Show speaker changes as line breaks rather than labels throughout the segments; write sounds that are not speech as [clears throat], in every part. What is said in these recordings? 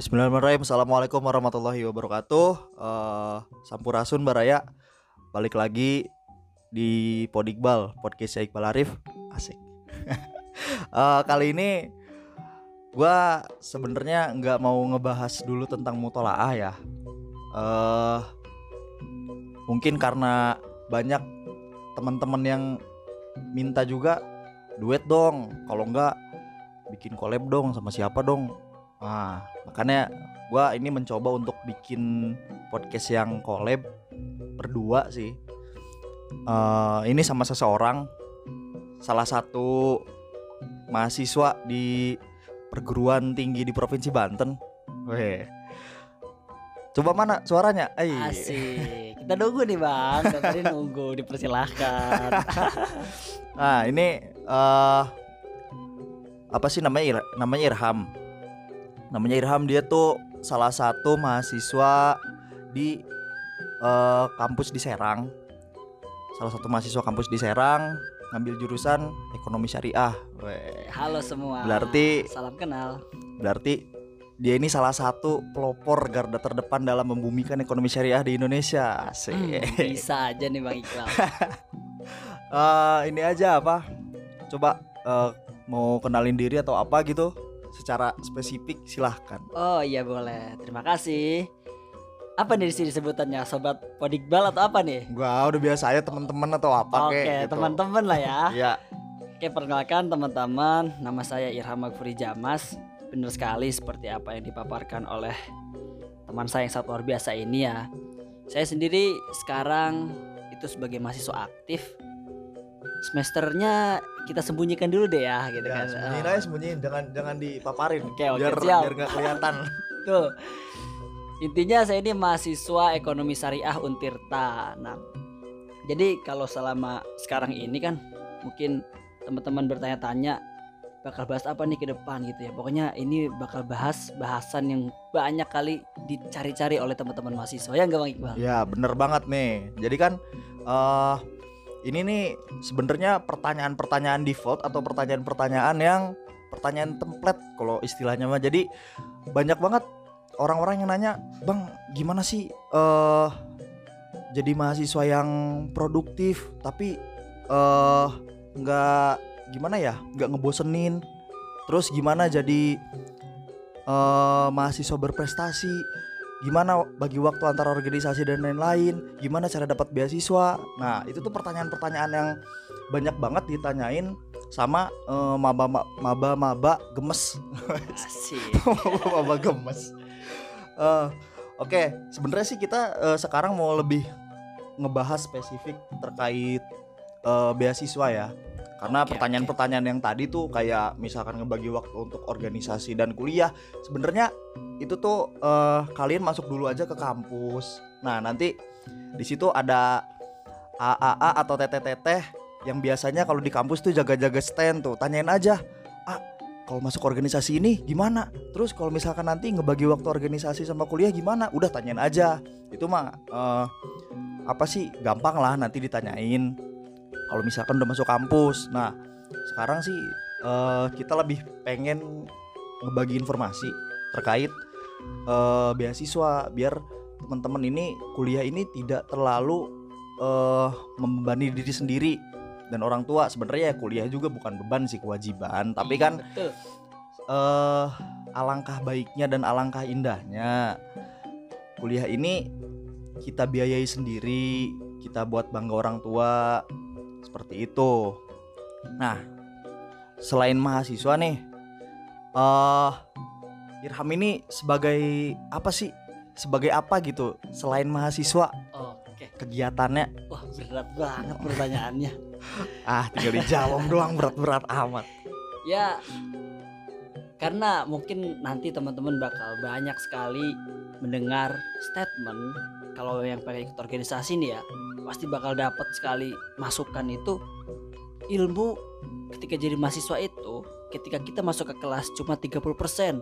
Bismillahirrahmanirrahim. Assalamualaikum warahmatullahi wabarakatuh. Uh, Sampurasun Baraya Balik lagi di Podikbal Podcast Iqbal Arif. Asik. Uh, [laughs] Kali ini gue sebenarnya nggak mau ngebahas dulu tentang mutolaah ya. Uh, Mungkin karena banyak teman-teman yang minta juga duet dong. Kalau enggak bikin collab dong sama siapa dong Nah, makanya gua ini mencoba untuk bikin podcast yang collab berdua sih. Uh, ini sama seseorang, salah satu mahasiswa di perguruan tinggi di provinsi Banten. Weh. Coba mana suaranya?
Ay. Asik. Kita nunggu nih bang. Tadi nunggu dipersilahkan. [laughs]
nah ini uh, apa sih namanya? Namanya Irham namanya Irham dia tuh salah satu mahasiswa di uh, kampus di Serang. Salah satu mahasiswa kampus di Serang ngambil jurusan ekonomi syariah.
Weh. halo semua.
Berarti
salam kenal.
Berarti dia ini salah satu pelopor garda terdepan dalam membumikan ekonomi syariah di Indonesia.
Hmm, bisa aja nih bang Iqbal.
Uh, [laughs] ini aja apa? Coba uh, mau kenalin diri atau apa gitu secara spesifik silahkan.
Oh iya boleh, terima kasih. Apa nih di sini sebutannya sobat podikbal atau apa nih?
Gua udah biasa ya teman-teman atau apa
Oke, gitu. teman-teman lah ya. [laughs]
Iya.
Oke, perkenalkan teman-teman, nama saya Irham Magfuri Jamas. Benar sekali seperti apa yang dipaparkan oleh teman saya yang sangat luar biasa ini ya. Saya sendiri sekarang itu sebagai mahasiswa aktif semesternya kita sembunyikan dulu deh ya gitu ya, kan.
Sembunyiin aja sembunyiin, jangan jangan dipaparin.
Oke, oke,
biar
siap.
biar gak kelihatan. [laughs]
Tuh. Intinya saya ini mahasiswa ekonomi syariah Untirta. Nah, jadi kalau selama sekarang ini kan mungkin teman-teman bertanya-tanya bakal bahas apa nih ke depan gitu ya. Pokoknya ini bakal bahas bahasan yang banyak kali dicari-cari oleh teman-teman mahasiswa ya enggak Bang Iqbal?
Ya, bener banget nih. Jadi kan uh, ini nih sebenarnya pertanyaan-pertanyaan default atau pertanyaan-pertanyaan yang pertanyaan template kalau istilahnya mah. Jadi banyak banget orang-orang yang nanya, "Bang, gimana sih uh, jadi mahasiswa yang produktif tapi uh, nggak gimana ya, nggak ngebosenin. Terus gimana jadi uh, mahasiswa berprestasi?" Gimana bagi waktu antara organisasi dan lain-lain, gimana cara dapat beasiswa. Nah, itu tuh pertanyaan-pertanyaan yang banyak banget ditanyain sama uh, maba maba maba gemes. [laughs] maba gemes. Uh, Oke, okay. sebenarnya sih kita uh, sekarang mau lebih ngebahas spesifik terkait uh, beasiswa ya. Karena pertanyaan-pertanyaan yang tadi tuh kayak misalkan ngebagi waktu untuk organisasi dan kuliah, sebenarnya itu tuh uh, kalian masuk dulu aja ke kampus. Nah, nanti di situ ada AAA atau teteh-teteh yang biasanya kalau di kampus tuh jaga-jaga stand tuh. Tanyain aja, "Ah, kalau masuk organisasi ini gimana? Terus kalau misalkan nanti ngebagi waktu organisasi sama kuliah gimana? Udah tanyain aja. Itu mah uh, apa sih? Gampang lah nanti ditanyain kalau misalkan udah masuk kampus. Nah sekarang sih uh, kita lebih pengen ngebagi informasi terkait uh, beasiswa biar teman-teman ini kuliah ini tidak terlalu uh, membebani diri sendiri dan orang tua. Sebenarnya ya kuliah juga bukan beban sih kewajiban. Tapi kan Betul. Uh, alangkah baiknya dan alangkah indahnya. Kuliah ini kita biayai sendiri kita buat bangga orang tua seperti itu. Nah, selain mahasiswa nih, uh, Irham ini sebagai apa sih? Sebagai apa gitu? Selain mahasiswa?
Oke.
Kegiatannya?
Wah berat banget pertanyaannya. [laughs]
ah tinggal dijawab doang berat-berat amat.
Ya, karena mungkin nanti teman-teman bakal banyak sekali mendengar statement kalau yang pengen ikut organisasi nih ya pasti bakal dapat sekali masukan itu ilmu ketika jadi mahasiswa itu ketika kita masuk ke kelas cuma 30%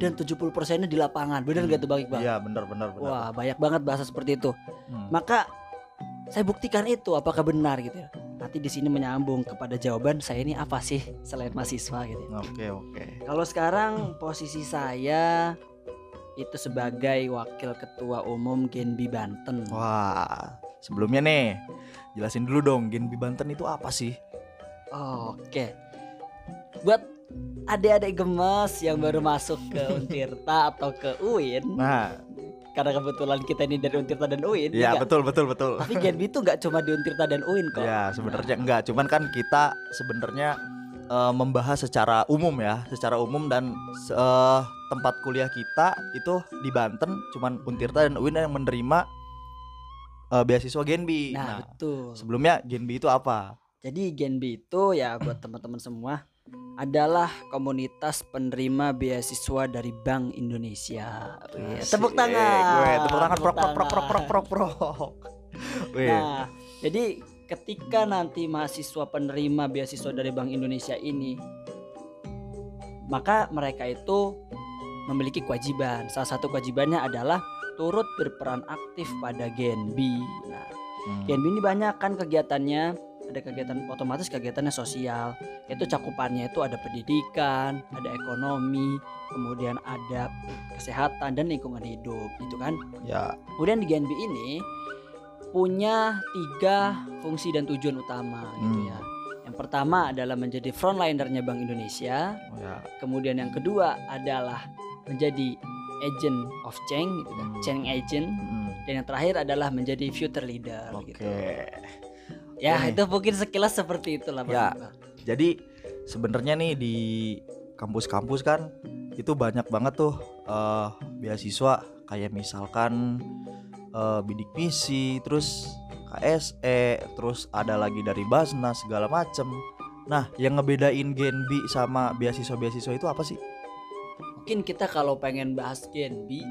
dan 70 persennya di lapangan benar hmm. gak tuh Bang Iqbal?
Iya benar benar benar.
Wah banyak banget bahasa seperti itu. Hmm. Maka saya buktikan itu apakah benar gitu ya. Nanti di sini menyambung kepada jawaban saya ini apa sih selain mahasiswa gitu.
Ya. Oke okay, oke. Okay.
Kalau sekarang posisi saya itu sebagai wakil ketua umum Genbi Banten.
Wah, sebelumnya nih jelasin dulu dong Genbi Banten itu apa sih?
Oke. Buat adik-adik gemes yang baru masuk ke [laughs] Untirta atau ke UIN,
Nah,
karena kebetulan kita ini dari Untirta dan UIN,
ya
nggak?
betul betul betul.
Tapi Genbi itu nggak cuma di Untirta dan UIN kok.
Ya sebenarnya enggak, cuman kan kita sebenarnya eh, membahas secara umum ya, secara umum dan eh, tempat kuliah kita itu di Banten, cuman Untirta dan UIN yang menerima eh, beasiswa Genbi.
Nah,
Nah,
betul.
sebelumnya Genbi itu apa?
Jadi Genbi itu ya buat teman-teman semua adalah komunitas penerima beasiswa dari Bank Indonesia. Wih,
Asik.
tepuk tangan.
Gue tepuk tangan prok prok prok prok prok prok prok. [laughs]
Nah, jadi ketika nanti mahasiswa penerima beasiswa dari Bank Indonesia ini maka mereka itu memiliki kewajiban. Salah satu kewajibannya adalah turut berperan aktif pada Genbi. Nah,
Hmm.
Genbi ini banyak kan kegiatannya ada kegiatan otomatis kegiatannya sosial itu cakupannya itu ada pendidikan ada ekonomi kemudian ada kesehatan dan lingkungan hidup gitu kan
Ya,
kemudian di Genbi ini punya tiga fungsi dan tujuan utama gitu
Hmm.
ya yang pertama adalah menjadi frontlinernya Bank Indonesia
oh ya.
kemudian yang kedua adalah menjadi agent of change gitu kan
Hmm.
change agent
Hmm.
dan yang terakhir adalah menjadi future leader
Oke.
gitu. Ya
Oke.
itu mungkin sekilas seperti itulah Bang
Ya. Jadi sebenarnya nih di kampus-kampus kan itu banyak banget tuh eh, beasiswa kayak misalkan eh, bidik misi, terus KSE, terus ada lagi dari Basnas segala macem. Nah, yang ngebedain Genbi sama beasiswa-beasiswa itu apa sih?
Mungkin kita kalau pengen bahas Genbi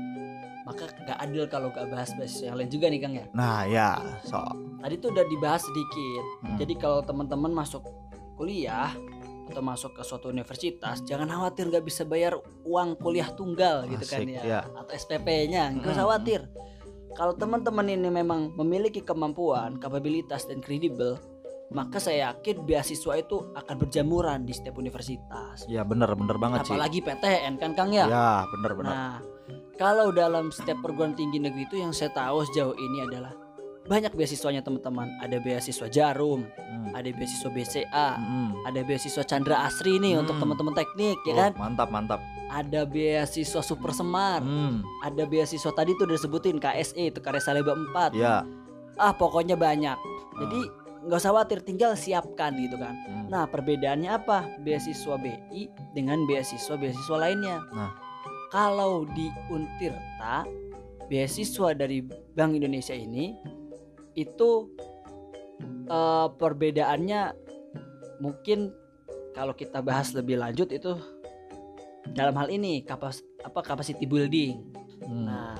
maka nggak adil kalau nggak bahas beasiswa yang lain juga nih Kang ya.
Nah, ya, so.
Tadi tuh udah dibahas sedikit.
Hmm.
Jadi kalau teman-teman masuk kuliah atau masuk ke suatu universitas jangan khawatir nggak bisa bayar uang kuliah tunggal gitu kan
Asik,
ya
ya.
atau SPP-nya nggak usah
Mm-mm.
khawatir kalau teman-teman ini memang memiliki kemampuan kapabilitas dan kredibel maka saya yakin beasiswa itu akan berjamuran di setiap universitas
Ya bener bener banget sih.
apalagi PTN kan Kang ya
Ya bener bener.
nah kalau dalam setiap perguruan tinggi negeri itu yang saya tahu sejauh ini adalah banyak beasiswanya teman-teman ada beasiswa Jarum
Hmm.
ada beasiswa BCA
Hmm.
ada beasiswa Chandra Asri nih untuk
Hmm.
teman-teman teknik ya
Oh,
kan
Mantap mantap.
ada beasiswa Super Semar
Hmm.
ada beasiswa tadi tuh udah disebutin KSE itu Karya Saleba 4
Ya.
ah pokoknya banyak jadi nggak usah khawatir tinggal siapkan gitu kan
Hmm.
nah perbedaannya apa beasiswa BI dengan beasiswa beasiswa lainnya
Nah.
kalau di Untirta beasiswa dari Bank Indonesia ini itu eh, perbedaannya mungkin kalau kita bahas lebih lanjut itu dalam hal ini kapas apa capacity building.
Hmm.
Nah,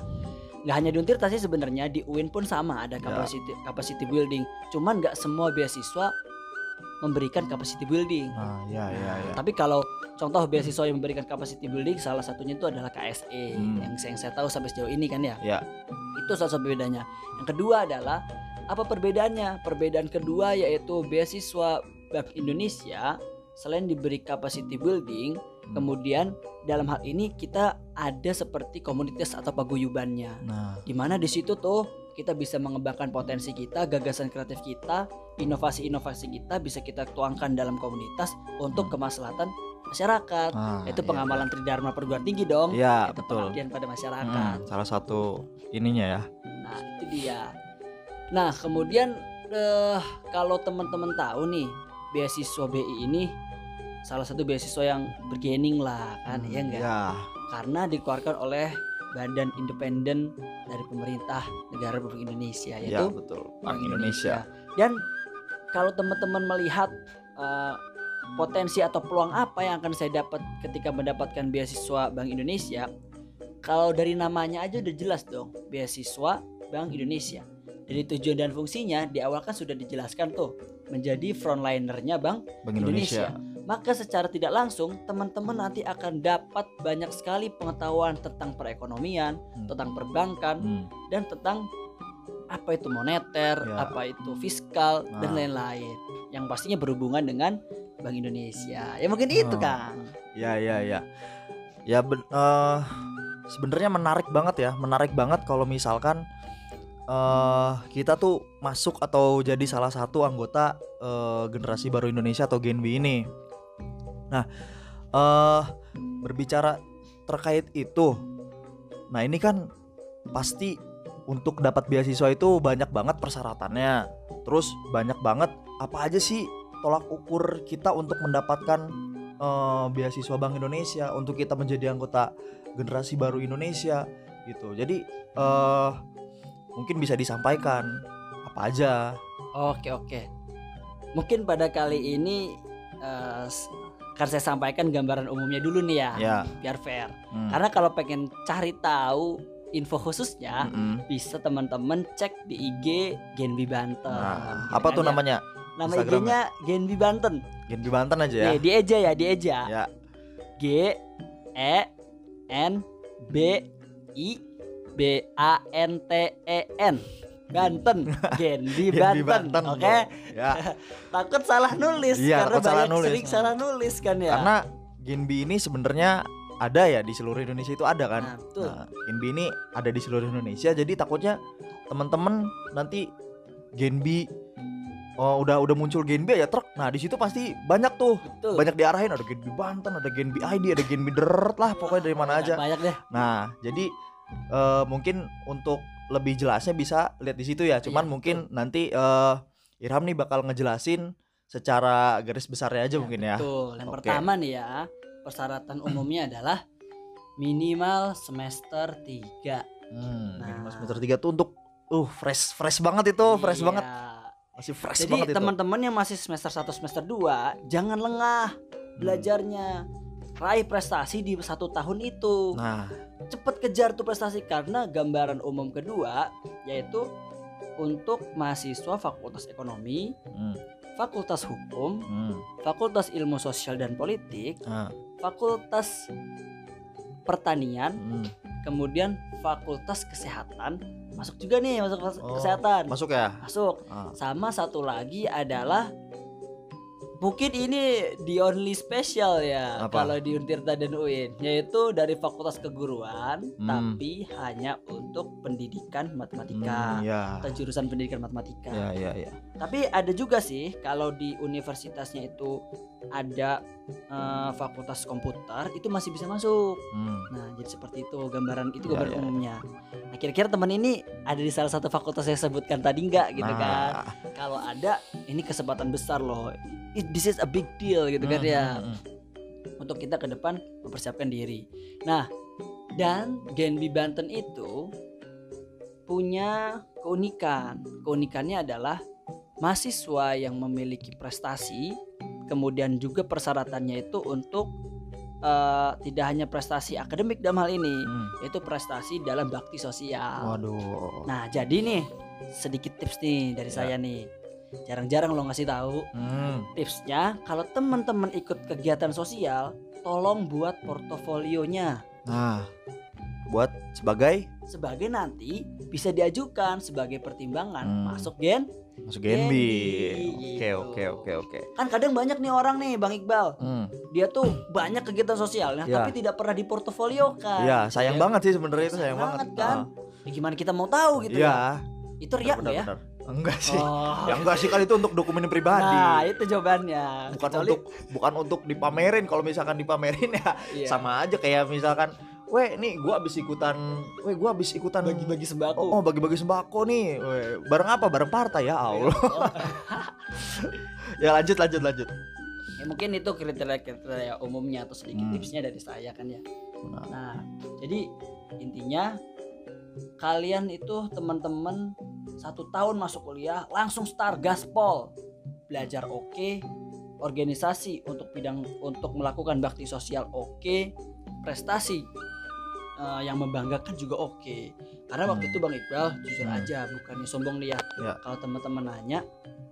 nggak hanya di Untirta sih sebenarnya di UIN pun sama ada
Ya.
capacity capacity building. Cuman nggak semua beasiswa memberikan capacity building.
Nah, ya ya ya.
Tapi kalau contoh beasiswa yang memberikan capacity building salah satunya itu adalah KSE
Hmm.
yang, yang saya tahu sampai sejauh ini kan ya.
Ya.
Itu salah satu bedanya. Yang kedua adalah apa perbedaannya? Perbedaan kedua yaitu beasiswa Bank Indonesia selain diberi capacity building,
Hmm.
kemudian dalam hal ini kita ada seperti komunitas atau paguyubannya.
Nah,
Di mana di situ tuh kita bisa mengembangkan potensi kita, gagasan kreatif kita, inovasi-inovasi kita bisa kita tuangkan dalam komunitas untuk kemaslahatan masyarakat.
nah,
itu
iya,
pengamalan tridharma perguruan tinggi dong.
Iya,
itu
betul.
pengabdian pada masyarakat.
Hmm, salah satu ininya ya.
Nah, itu dia. Nah, kemudian eh kalau teman-teman tahu nih, beasiswa BI ini salah satu beasiswa yang bergening lah kan,
Hmm,
ya enggak?
Ya.
Karena dikeluarkan oleh Badan Independen dari Pemerintah Negara Republik Indonesia
Ya,
yaitu
betul. Bank Indonesia.
Dan kalau teman-teman melihat eh, potensi atau peluang apa yang akan saya dapat ketika mendapatkan beasiswa Bank Indonesia, kalau dari namanya aja udah jelas dong, beasiswa Bank Indonesia. Dari tujuan dan fungsinya di awal kan sudah dijelaskan tuh menjadi frontlinernya Bank
Bank
Indonesia.
Indonesia.
Maka secara tidak langsung teman-teman nanti akan dapat banyak sekali pengetahuan tentang perekonomian,
Hmm.
tentang perbankan,
Hmm.
dan tentang apa itu moneter,
Ya.
apa itu fiskal dan
Nah.
lain-lain yang pastinya berhubungan dengan Bank Indonesia. Ya mungkin itu
Oh.
Kang.
Ya ya ya. Ya ben, eh, sebenarnya menarik banget ya, menarik banget kalau misalkan eh kita tuh masuk atau jadi salah satu anggota eh, generasi baru Indonesia atau Gen B ini. Nah, eh berbicara terkait itu, nah ini kan pasti untuk dapat beasiswa itu banyak banget persyaratannya. Terus banyak banget apa aja sih tolak ukur kita untuk mendapatkan eh, beasiswa Bank Indonesia untuk kita menjadi anggota generasi baru Indonesia gitu. Jadi eh mungkin bisa disampaikan apa aja.
Oke oke. Mungkin pada kali ini s- akan saya sampaikan gambaran umumnya dulu nih ya,
Ya.
biar fair.
Hmm.
Karena kalau pengen cari tahu info khususnya,
Mm-mm.
bisa teman-teman cek di IG Genbi Banten.
Nah, apa tuh
ya.
namanya?
Nama? IG-nya Genbi Banten.
Gen B Banten aja ya.
Nih, dieja ya, dieja.
Ya.
G E N B I B A N T E N Banten Genbi [laughs]
Gen B
Banten oke
bro. Ya. [laughs]
takut salah nulis
Iya,
karena
takut salah
banyak
nulis.
sering salah nulis kan ya
Karena Gen B ini sebenarnya ada ya di seluruh Indonesia itu ada kan.
nah, betul
Nah, Gen B ini ada di seluruh Indonesia jadi takutnya teman-teman nanti Gen B oh udah udah muncul Gen B ya truk. Nah, di situ pasti banyak tuh.
betul
Banyak diarahin ada Gen B Banten, ada Gen B ID, ada Gen B Deret lah pokoknya dari mana
Banyak-
aja.
banyak deh
Nah, jadi eh, mungkin untuk lebih jelasnya bisa lihat di situ ya. Cuman
Iya,
mungkin nanti eh Irham nih bakal ngejelasin secara garis besarnya aja
Ya,
mungkin ya.
betul yang
Oke.
pertama nih ya persyaratan umumnya adalah minimal semester 3
Hmm,
Nah.
minimal semester 3 tuh untuk uh fresh fresh banget itu, fresh
Iya.
banget. Masih fresh
Jadi
banget itu.
teman-teman yang masih semester 1 semester 2 jangan lengah
Hmm.
belajarnya. Raih prestasi di satu tahun itu.
Nah,
Cepet kejar tuh prestasi. Karena gambaran umum kedua yaitu untuk mahasiswa Fakultas Ekonomi,
hmm,
Fakultas Hukum,
hmm,
Fakultas Ilmu Sosial dan Politik,
nah,
Fakultas Pertanian,
hmm.
kemudian Fakultas Kesehatan. Masuk juga nih masuk
Oh,
kesehatan.
Masuk ya?
masuk.
Ah,
sama satu lagi adalah mungkin ini the only special ya
Apa?
kalau di Untirta dan UIN yaitu dari Fakultas Keguruan
Hmm.
tapi hanya untuk pendidikan matematika
hmm, ya.
atau jurusan pendidikan matematika.
Ya, ya, ya.
Tapi ada juga sih kalau di universitasnya itu ada eh, fakultas komputer itu masih bisa masuk.
Hmm.
Nah, jadi seperti itu gambaran itu
Ya,
gambaran
ya.
umumnya. Nah, kira-kira teman ini ada di salah satu fakultas yang saya sebutkan tadi nggak gitu
Nah,
kan? Kalau ada, ini kesempatan besar loh. It- this is a big deal gitu kan
hmm,
ya.
hmm, hmm.
Untuk kita ke depan mempersiapkan diri. Nah, dan Genbi Banten itu punya keunikan. Keunikannya adalah mahasiswa yang memiliki prestasi, kemudian juga persyaratannya itu untuk eh, tidak hanya prestasi akademik dalam hal ini,
Hmm.
yaitu prestasi dalam bakti sosial.
Waduh.
Nah, jadi nih sedikit tips nih dari
Ya.
saya nih. Jarang-jarang lo ngasih tahu
Hmm.
tipsnya kalau teman-teman ikut kegiatan sosial, tolong buat portofolionya
Nah, buat sebagai
sebagai nanti bisa diajukan sebagai pertimbangan
Hmm.
masuk gen.
masuk Gen B.
Gen B,
Oke,
gitu.
oke, oke, oke.
Kan kadang banyak nih orang nih Bang Iqbal,
Hmm.
dia tuh banyak kegiatan sosialnya
Ya.
tapi tidak pernah diportofoliokan.
Ya, sayang
Ya.
banget sih sebenarnya itu sayang
Sayang
banget.
banget kan? Ya, gimana kita mau tahu gitu
Iya.
ya? Itu riak ya?
Enggak sih.
Oh.
Ya enggak sih kan itu untuk dokumen pribadi.
Nah, itu jawabannya.
bukan
Kecuali-
untuk bukan untuk dipamerin kalau misalkan dipamerin ya
Iya.
sama aja kayak misalkan weh nih gua habis ikutan weh gua habis ikutan
bagi-bagi sembako.
oh, oh, bagi-bagi sembako nih. Weh, bareng apa? Bareng partai? Ya Allah. [laughs]
Oh.
ya lanjut lanjut lanjut.
Ya, mungkin itu kriteria-kriteria umumnya atau sedikit
Hmm.
tipsnya dari saya kan ya.
Nah,
Nah, jadi intinya kalian itu teman-teman satu tahun masuk kuliah langsung start gaspol. Belajar oke organisasi untuk bidang untuk melakukan bakti sosial oke prestasi eh, yang membanggakan juga oke karena waktu
Hmm.
itu bang Iqbal jujur
Hmm.
aja bukannya sombong nih ya
Ya.
kalau teman-teman nanya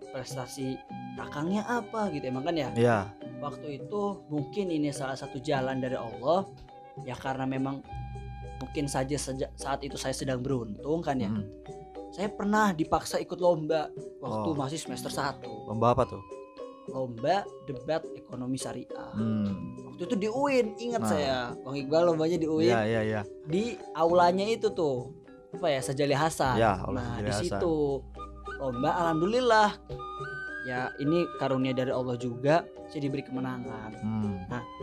prestasi kakangnya apa gitu emang kan ya
ya
waktu itu mungkin ini salah satu jalan dari Allah ya karena memang mungkin saja seja- saat itu saya sedang beruntung kan ya
hmm.
saya pernah dipaksa ikut lomba waktu
Oh.
masih semester 1
lomba apa tuh
lomba debat ekonomi syariah
hmm.
Waktu itu di UIN ingat
Nah.
saya Bang Iqbal lombanya di UIN
Iya iya iya.
di aulanya itu tuh apa ya Sajali Hasan
Ya,
nah di situ lomba alhamdulillah ya ini karunia dari Allah juga saya diberi kemenangan
Hmm.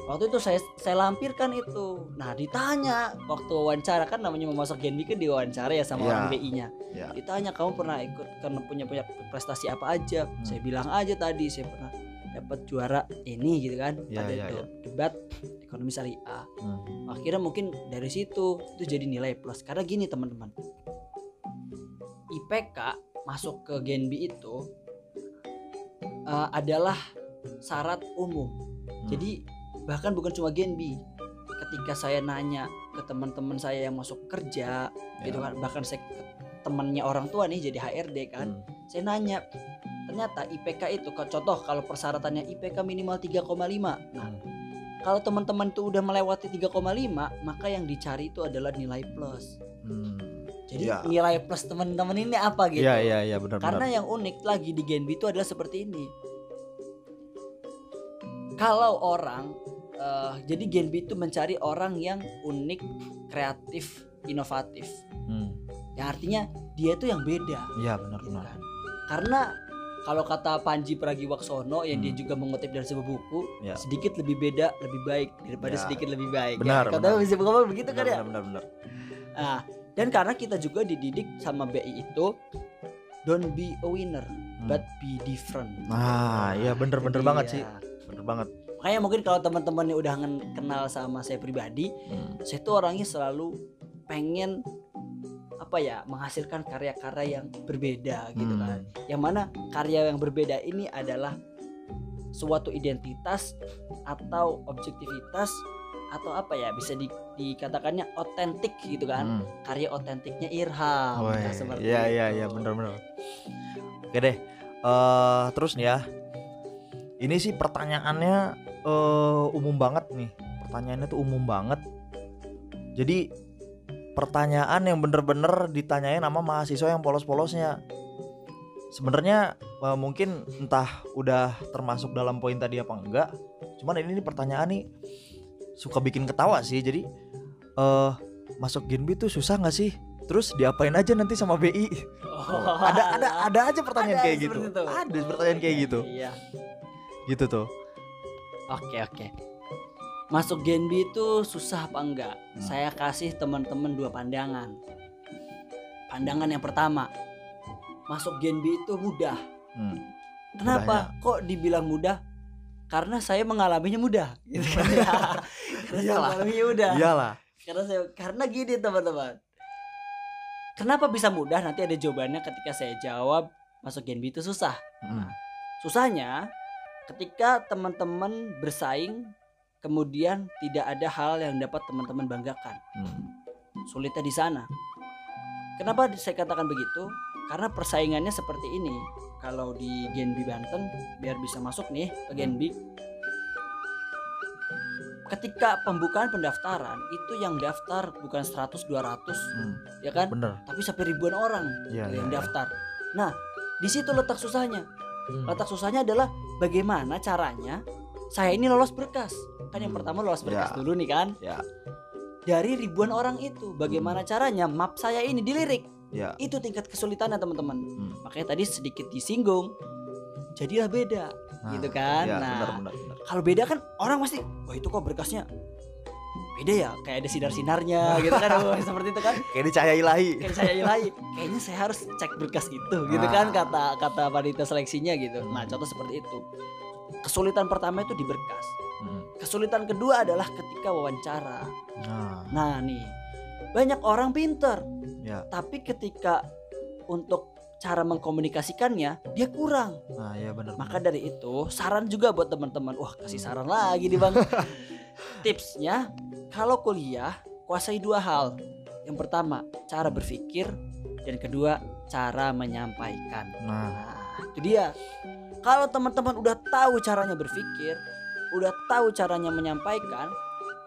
waktu itu saya saya lampirkan itu nah ditanya waktu wawancara kan namanya mau masuk Genbi kan diwawancara ya sama
Iya.
orang BI-nya
Ya.
ditanya kamu pernah ikut karena punya punya prestasi apa aja
Hmm.
saya bilang aja tadi saya pernah dapat juara ini gitu kan
Iya,
pada
iya,
de-
iya.
debat ekonomi syariah
Hmm.
akhirnya mungkin dari situ itu jadi nilai plus karena gini teman-teman IPK masuk ke Genbi itu eh, adalah syarat umum
Hmm.
jadi bahkan bukan cuma Genbi ketika saya nanya ke teman-teman saya yang masuk kerja gitu
Ya.
kan bahkan saya temannya orang tua nih jadi HRD kan
Hmm.
saya nanya ternyata IPK itu contoh kalau persyaratannya IPK minimal 3,5 nah
Hmm.
kalau teman-teman itu udah melewati 3,5 maka yang dicari itu adalah nilai plus
Hmm.
jadi
Ya.
nilai plus teman-teman ini apa gitu
Iya iya iya benar
karena
benar.
yang unik lagi di Genbi itu adalah seperti ini kalau orang eh, jadi Genbi itu mencari orang yang unik kreatif inovatif
Hmm.
yang artinya dia itu yang beda
Iya benar
gitu
benar.
kan. Karena kalau kata Panji Pragiwaksono yang dia
Hmm.
juga mengutip dari sebuah buku,
Ya.
sedikit lebih beda lebih baik daripada
Ya.
sedikit lebih baik.
Benar,
ya. Kata bisa ngomong begitu kan
Benar,
ya.
benar benar benar.
Nah, dan karena kita juga dididik sama BI itu don't be a winner but be different.
Hmm. Nah, iya
itu
bener-bener banget
dia.
sih. Bener banget.
Makanya mungkin kalau teman-teman yang udah kenal sama saya pribadi,
Hmm.
saya tuh orangnya selalu pengen apa ya menghasilkan karya-karya yang berbeda gitu
Hmm.
kan yang mana karya yang berbeda ini adalah suatu identitas atau objektivitas atau apa ya bisa di- dikatakannya otentik gitu kan
Hmm.
karya otentiknya Irham Nah, seperti
Iya iya
itu.
iya bener bener. Oke deh. eh terus nih ya. Ini sih pertanyaannya eh umum banget nih. Pertanyaannya tuh umum banget. Jadi pertanyaan yang bener-bener ditanyain sama mahasiswa yang polos-polosnya. Sebenarnya eh, mungkin entah udah termasuk dalam poin tadi apa enggak. Cuman ini nih pertanyaan nih suka bikin ketawa sih. Jadi eh masuk Genbi tuh susah nggak sih? Terus diapain aja nanti sama BI?
Oh, [laughs] [laughs]
ada ada ada aja pertanyaan
Ada
kayak gitu.
itu.
Ada pertanyaan kayak
Iya,
gitu.
iya
Gitu tuh.
oke oke masuk Genbi itu susah apa enggak
Hmm.
saya kasih teman-teman dua pandangan pandangan yang pertama masuk Genbi itu mudah
Hmm.
Kenapa? Kok dibilang mudah? Karena saya mengalaminya mudah. Gitu. Karena saya
Iyalah.
mengalaminya mudah.
Iyalah.
Karena saya karena gini teman-teman. Kenapa bisa mudah? Nanti ada jawabannya ketika saya jawab masuk Genbi itu susah.
Hmm.
Susahnya ketika teman-teman bersaing kemudian tidak ada hal yang dapat teman-teman banggakan.
Hmm.
Sulitnya di sana. Kenapa saya katakan begitu? Karena persaingannya seperti ini. Kalau di Genbi Banten biar bisa masuk nih ke Genbi. Ketika pembukaan pendaftaran itu yang daftar bukan 100 200
Hmm.
ya kan?
Bener.
Tapi sampai ribuan orang
Iya,
yang
iya.
daftar. Nah, di situ letak susahnya.
Hmm.
Letak susahnya adalah bagaimana caranya saya ini lolos berkas. Kan yang
Hmm.
pertama lolos berkas
Ya.
dulu nih kan.
Ya.
Dari ribuan orang itu, bagaimana caranya map saya ini dilirik?
Ya.
Itu tingkat kesulitannya teman-teman.
Hmm.
Makanya tadi sedikit disinggung. Jadilah beda,
Nah,
gitu kan?
iya,
nah, kalau beda kan orang pasti, wah itu kok berkasnya beda ya, kayak ada sinar-sinarnya, [laughs] gitu kan? Wah, seperti itu kan?
Kayak ini cahaya ilahi.
Kayak saya ilahi, kayaknya saya harus cek berkas itu, gitu
Nah.
kan? Kata kata panitia seleksinya gitu. Nah, contoh seperti itu. Kesulitan pertama itu di berkas.
Hmm.
Kesulitan kedua adalah ketika wawancara.
Nah,
Nah nih, banyak orang pinter,
ya.
tapi ketika untuk cara mengkomunikasikannya dia kurang.
Nah, ya bener.
Maka dari itu saran juga buat teman-teman. Wah kasih saran lagi nih bang. [laughs] Tipsnya kalau kuliah kuasai dua hal. Yang pertama cara berpikir dan kedua cara menyampaikan.
Nah,
Nah itu dia. Kalau teman-teman udah tahu caranya berpikir, udah tahu caranya menyampaikan,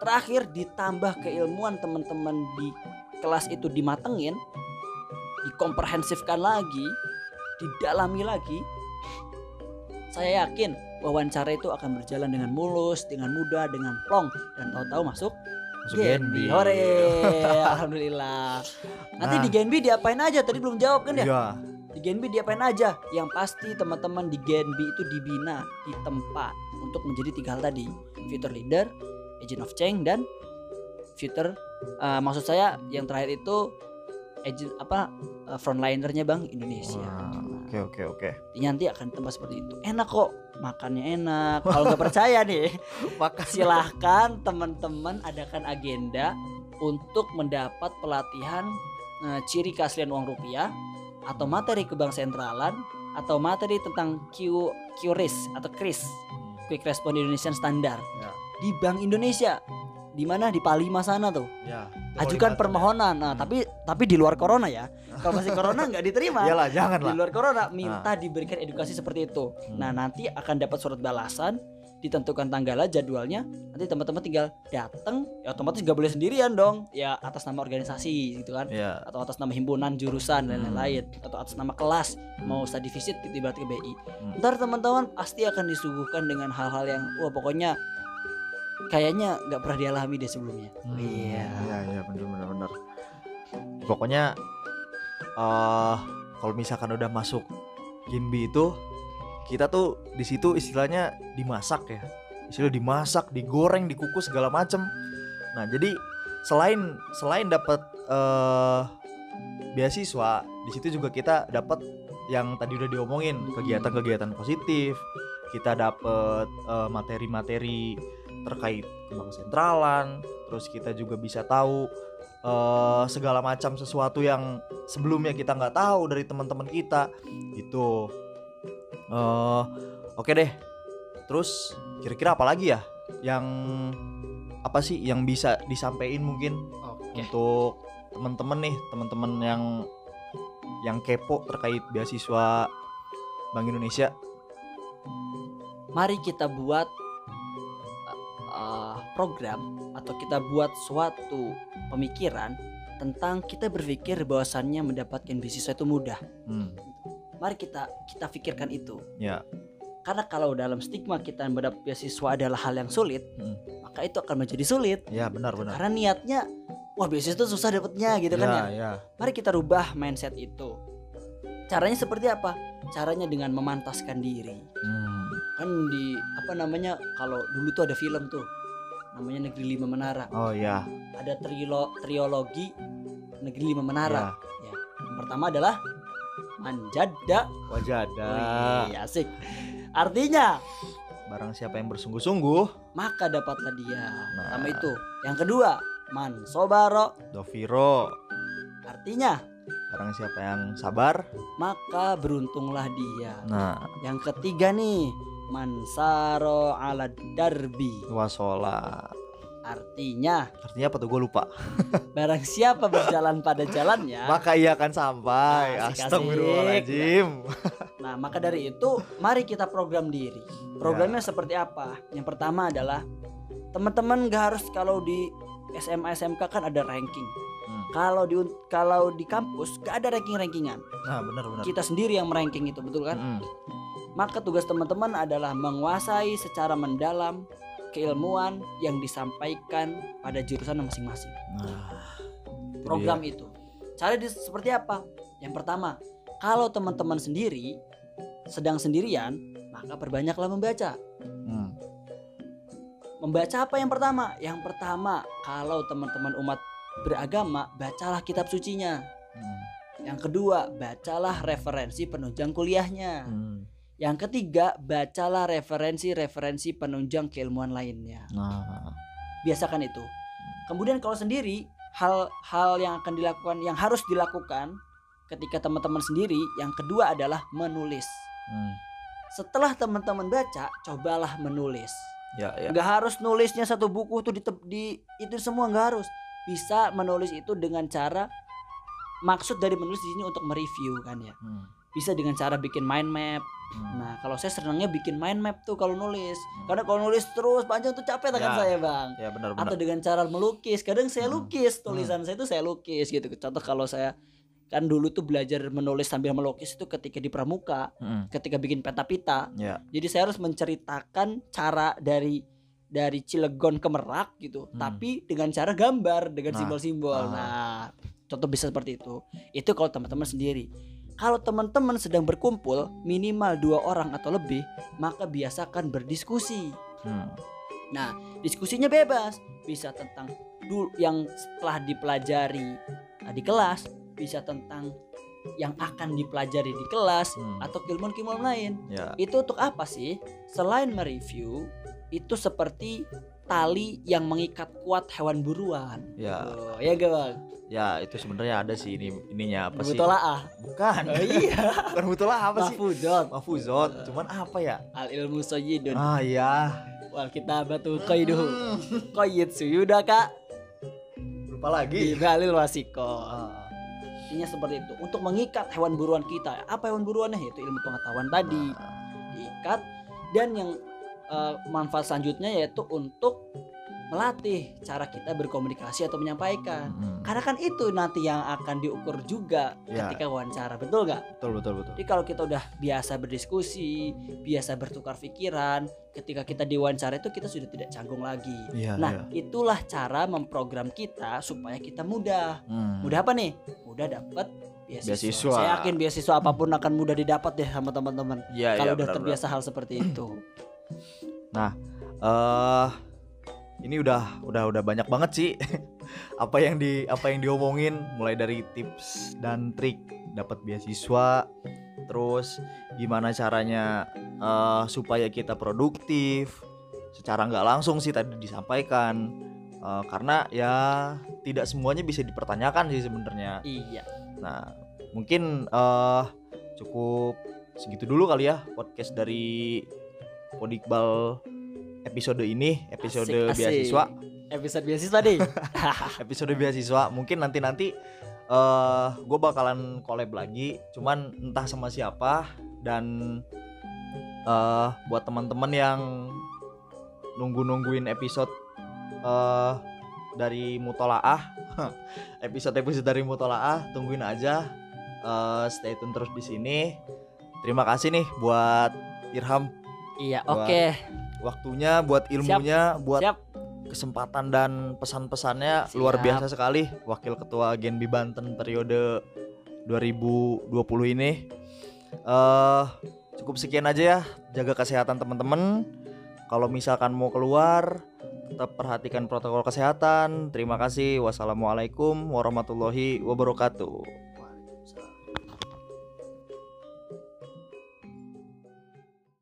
terakhir ditambah keilmuan teman-teman di kelas itu dimatengin, dikomprehensifkan lagi, didalami lagi. Saya yakin wawancara itu akan berjalan dengan mulus, dengan mudah, dengan plong dan tahu-tahu masuk
Masuk
Genbi.
Genbi.
Hore, [laughs] alhamdulillah. Nanti
Nah.
di Genbi diapain aja? Tadi belum jawab kan ya?
Iya.
Di Genbi diapain aja? Yang pasti teman-teman di Genbi itu dibina, ditempa untuk menjadi tiga hal tadi. Future leader, agent of change dan future eh, maksud saya yang terakhir itu agent apa eh, frontlinernya Bang Indonesia.
Oke oke oke.
Nanti akan tempat seperti itu. Enak kok, makannya enak. Kalau nggak percaya nih, [laughs]
Makasih.
silahkan teman-teman adakan agenda untuk mendapat pelatihan eh, ciri keaslian uang rupiah atau materi ke bank sentralan atau materi tentang Q QRIS atau KRIS. Quick Response Indonesian Standard.
Ya.
di Bank Indonesia. Di mana? Di Palima sana tuh.
Ya.
ajukan permohonan. Nah
Hmm.
tapi tapi di luar corona ya. Kalau masih corona [laughs] nggak diterima.
Iyalah jangan
di luar corona minta diberikan edukasi seperti itu.
Hmm.
Nah, nanti akan dapat surat balasan, ditentukan tanggalnya, jadwalnya. Nanti teman-teman tinggal datang, ya otomatis nggak boleh sendirian dong. Ya atas nama organisasi gitu kan.
Ya.
Atau atas nama himpunan, jurusan dan
Hmm.
lain-lain atau atas nama kelas mau study visit gitu ibarat ke BI.
Hmm.
Ntar teman-teman pasti akan disuguhkan dengan hal-hal yang wah pokoknya kayaknya nggak pernah dialami deh sebelumnya.
Hmm,
Iya.
Iya iya bener bener bener. Pokoknya eh kalau misalkan udah masuk Ginbi itu kita tuh di situ istilahnya dimasak ya. Istilah dimasak, digoreng, dikukus segala macem. Nah, jadi selain selain dapat eh beasiswa, di situ juga kita dapat yang tadi udah diomongin, kegiatan-kegiatan positif. Kita dapat eh, materi-materi terkait bank sentralan, terus kita juga bisa tahu eh, segala macam sesuatu yang sebelumnya kita nggak tahu dari teman-teman kita gitu eh oke deh. Terus kira-kira apa lagi ya? Yang apa sih yang bisa disampaikan mungkin?
Oke.
untuk teman-teman nih teman-teman yang yang kepo terkait beasiswa Bank Indonesia.
Mari kita buat uh, program atau kita buat suatu pemikiran tentang kita berpikir bahwasannya mendapatkan beasiswa itu mudah.
hmm,
Mari kita kita pikirkan itu.
ya
Karena kalau dalam stigma kita mendapat beasiswa adalah hal yang sulit,
Hmm.
maka itu akan menjadi sulit.
ya benar-benar
Karena niatnya, wah beasiswa itu susah dapatnya gitu kan ya.
ya
Mari kita rubah mindset itu. Caranya seperti apa? Caranya dengan memantaskan diri.
Hmm,
kan di apa namanya kalau dulu tuh ada film tuh namanya Negeri Lima Menara
oh ya
ada trilo triologi Negeri Lima Menara
ya
yang pertama adalah Manjada.
Wajada.
Wih, asik. Artinya
barang siapa yang bersungguh-sungguh
maka dapatlah dia.
Nah.
pertama itu. Yang kedua Mansobaro.
Doviro.
Artinya
barang siapa yang sabar
maka beruntunglah dia.
Nah.
Yang ketiga nih Mansaro ala darbi.
Wasola
artinya?
Artinya apa tuh? Gue lupa. [laughs]
Barang siapa berjalan pada jalannya?
Maka ia akan sampai.
Ya. Asik-asik.
astagfirullahaladzim. [laughs]
Nah maka dari itu Mari kita program diri. Programnya seperti apa? Yang pertama adalah Teman-teman gak harus kalau di SMA SMK kan ada ranking.
Hmm.
Kalau di kalau di kampus gak ada ranking-rankingan.
Nah benar benar.
Kita sendiri yang meranking itu betul kan?
Mm-mm.
Maka tugas teman-teman adalah menguasai secara mendalam Keilmuan yang disampaikan pada jurusan masing-masing
nah
program
dia.
itu. Cara di, seperti apa? Yang pertama, kalau teman-teman sendiri sedang sendirian, maka perbanyaklah membaca.
Hmm.
Membaca apa yang pertama? Yang pertama, kalau teman-teman umat beragama, bacalah kitab sucinya.
Hmm.
Yang kedua, bacalah referensi penunjang kuliahnya.
Hmm.
Yang ketiga, bacalah referensi-referensi penunjang keilmuan lainnya.
nah
Biasakan itu. Kemudian kalau sendiri, hal-hal yang akan dilakukan, yang harus dilakukan ketika teman-teman sendiri, yang kedua adalah menulis.
Hmm.
Setelah teman-teman baca, cobalah menulis.
ya ya
Nggak harus nulisnya satu buku tuh di, di itu semua nggak harus. Bisa menulis itu dengan cara maksud dari menulis di sini untuk mereview kan ya.
Hmm.
Bisa dengan cara bikin mind map.
Hmm.
Nah, kalau saya senangnya bikin mind map tuh kalau nulis. Karena kalau nulis terus panjang tuh capek tangan
Ya.
saya, Bang.
ya benar
atau
benar
dengan cara melukis kadang saya
Hmm.
lukis tulisan saya itu saya lukis gitu contoh kalau saya kan dulu tuh belajar menulis sambil melukis itu ketika di pramuka
Mm,
ketika bikin peta-pita
ya
jadi saya harus menceritakan cara dari dari Cilegon ke Merak gitu
Hmm.
tapi dengan cara gambar dengan
Nah,
simbol-simbol
ah.
nah contoh bisa seperti itu itu kalau teman-teman sendiri kalau teman-teman sedang berkumpul minimal dua orang atau lebih maka biasakan berdiskusi.
Hmm,
diskusinya bebas. Bisa tentang dulu yang setelah dipelajari uh, di kelas. Bisa tentang yang akan dipelajari di kelas
Hmm.
atau ilmuwan-ilmuwan lain.
Ya.
Itu untuk apa sih? Selain mereview itu seperti tali yang mengikat kuat hewan buruan.
Ya.
Oh, ya gak bang?
Ya itu sebenarnya ada sih ini ininya apa sih?
Mutolaah
bukan.
Oh, iya. [laughs]
Bukan mutola apa sih?
Mahfudot
mahfuzot. Cuman apa ya?
Al ilmu sayyidun.
Ah ya
wal kitabatu qaiduhu qayyid suyuda kak.
Lupa lagi.
Ibalil wasiko.
Ah,
Intinya seperti itu. Untuk mengikat hewan buruan kita. Apa hewan buruannya? Yaitu ilmu pengetahuan tadi.
Nah,
diikat dan yang eh, manfaat selanjutnya yaitu untuk melatih cara kita berkomunikasi atau menyampaikan.
mm,
Karena kan itu nanti yang akan diukur juga
Ya.
ketika wawancara, betul nggak?
betul betul betul
Jadi kalau kita udah biasa berdiskusi, biasa bertukar pikiran, ketika kita diwawancara itu kita sudah tidak canggung lagi.
Iya,
Nah, itulah cara memprogram kita supaya kita mudah.
Hmm.
Mudah apa nih? Mudah dapat beasiswa.
Beasiswa.
Saya yakin beasiswa apa pun akan mudah didapat deh sama teman-teman.
Iya,
Kalau
iya,
udah
benar,
terbiasa hal seperti itu. [clears throat]
eh ini udah udah udah banyak banget sih. [laughs] Apa yang di apa yang diomongin mulai dari tips dan trik dapat beasiswa terus gimana caranya eh, supaya kita produktif secara nggak langsung sih tadi disampaikan. Eh, karena ya tidak semuanya bisa dipertanyakan sih sebenarnya.
Iya.
Nah, mungkin eh cukup segitu dulu kali ya podcast dari Podikbal episode ini, episode
Asik, asik.
beasiswa,
Episode beasiswa deh. [laughs]
episode beasiswa. Mungkin nanti-nanti eh gue bakalan collab lagi, cuman entah sama siapa dan eh buat teman-teman yang nunggu-nungguin episode eh dari Mutolaah, [laughs] episode-episode dari Mutolaah, tungguin aja. Eh, stay tune terus di sini. Terima kasih nih buat Irham
iya, oke.
waktunya, buat ilmunya, buat
Siap.
kesempatan dan pesan-pesannya luar
Siap.
biasa sekali. Wakil Ketua Genbi Banten periode 2020 ini. eh cukup sekian aja ya. Jaga kesehatan teman-teman. Kalau misalkan mau keluar, tetap perhatikan protokol kesehatan. Terima kasih. Wassalamualaikum warahmatullahi wabarakatuh.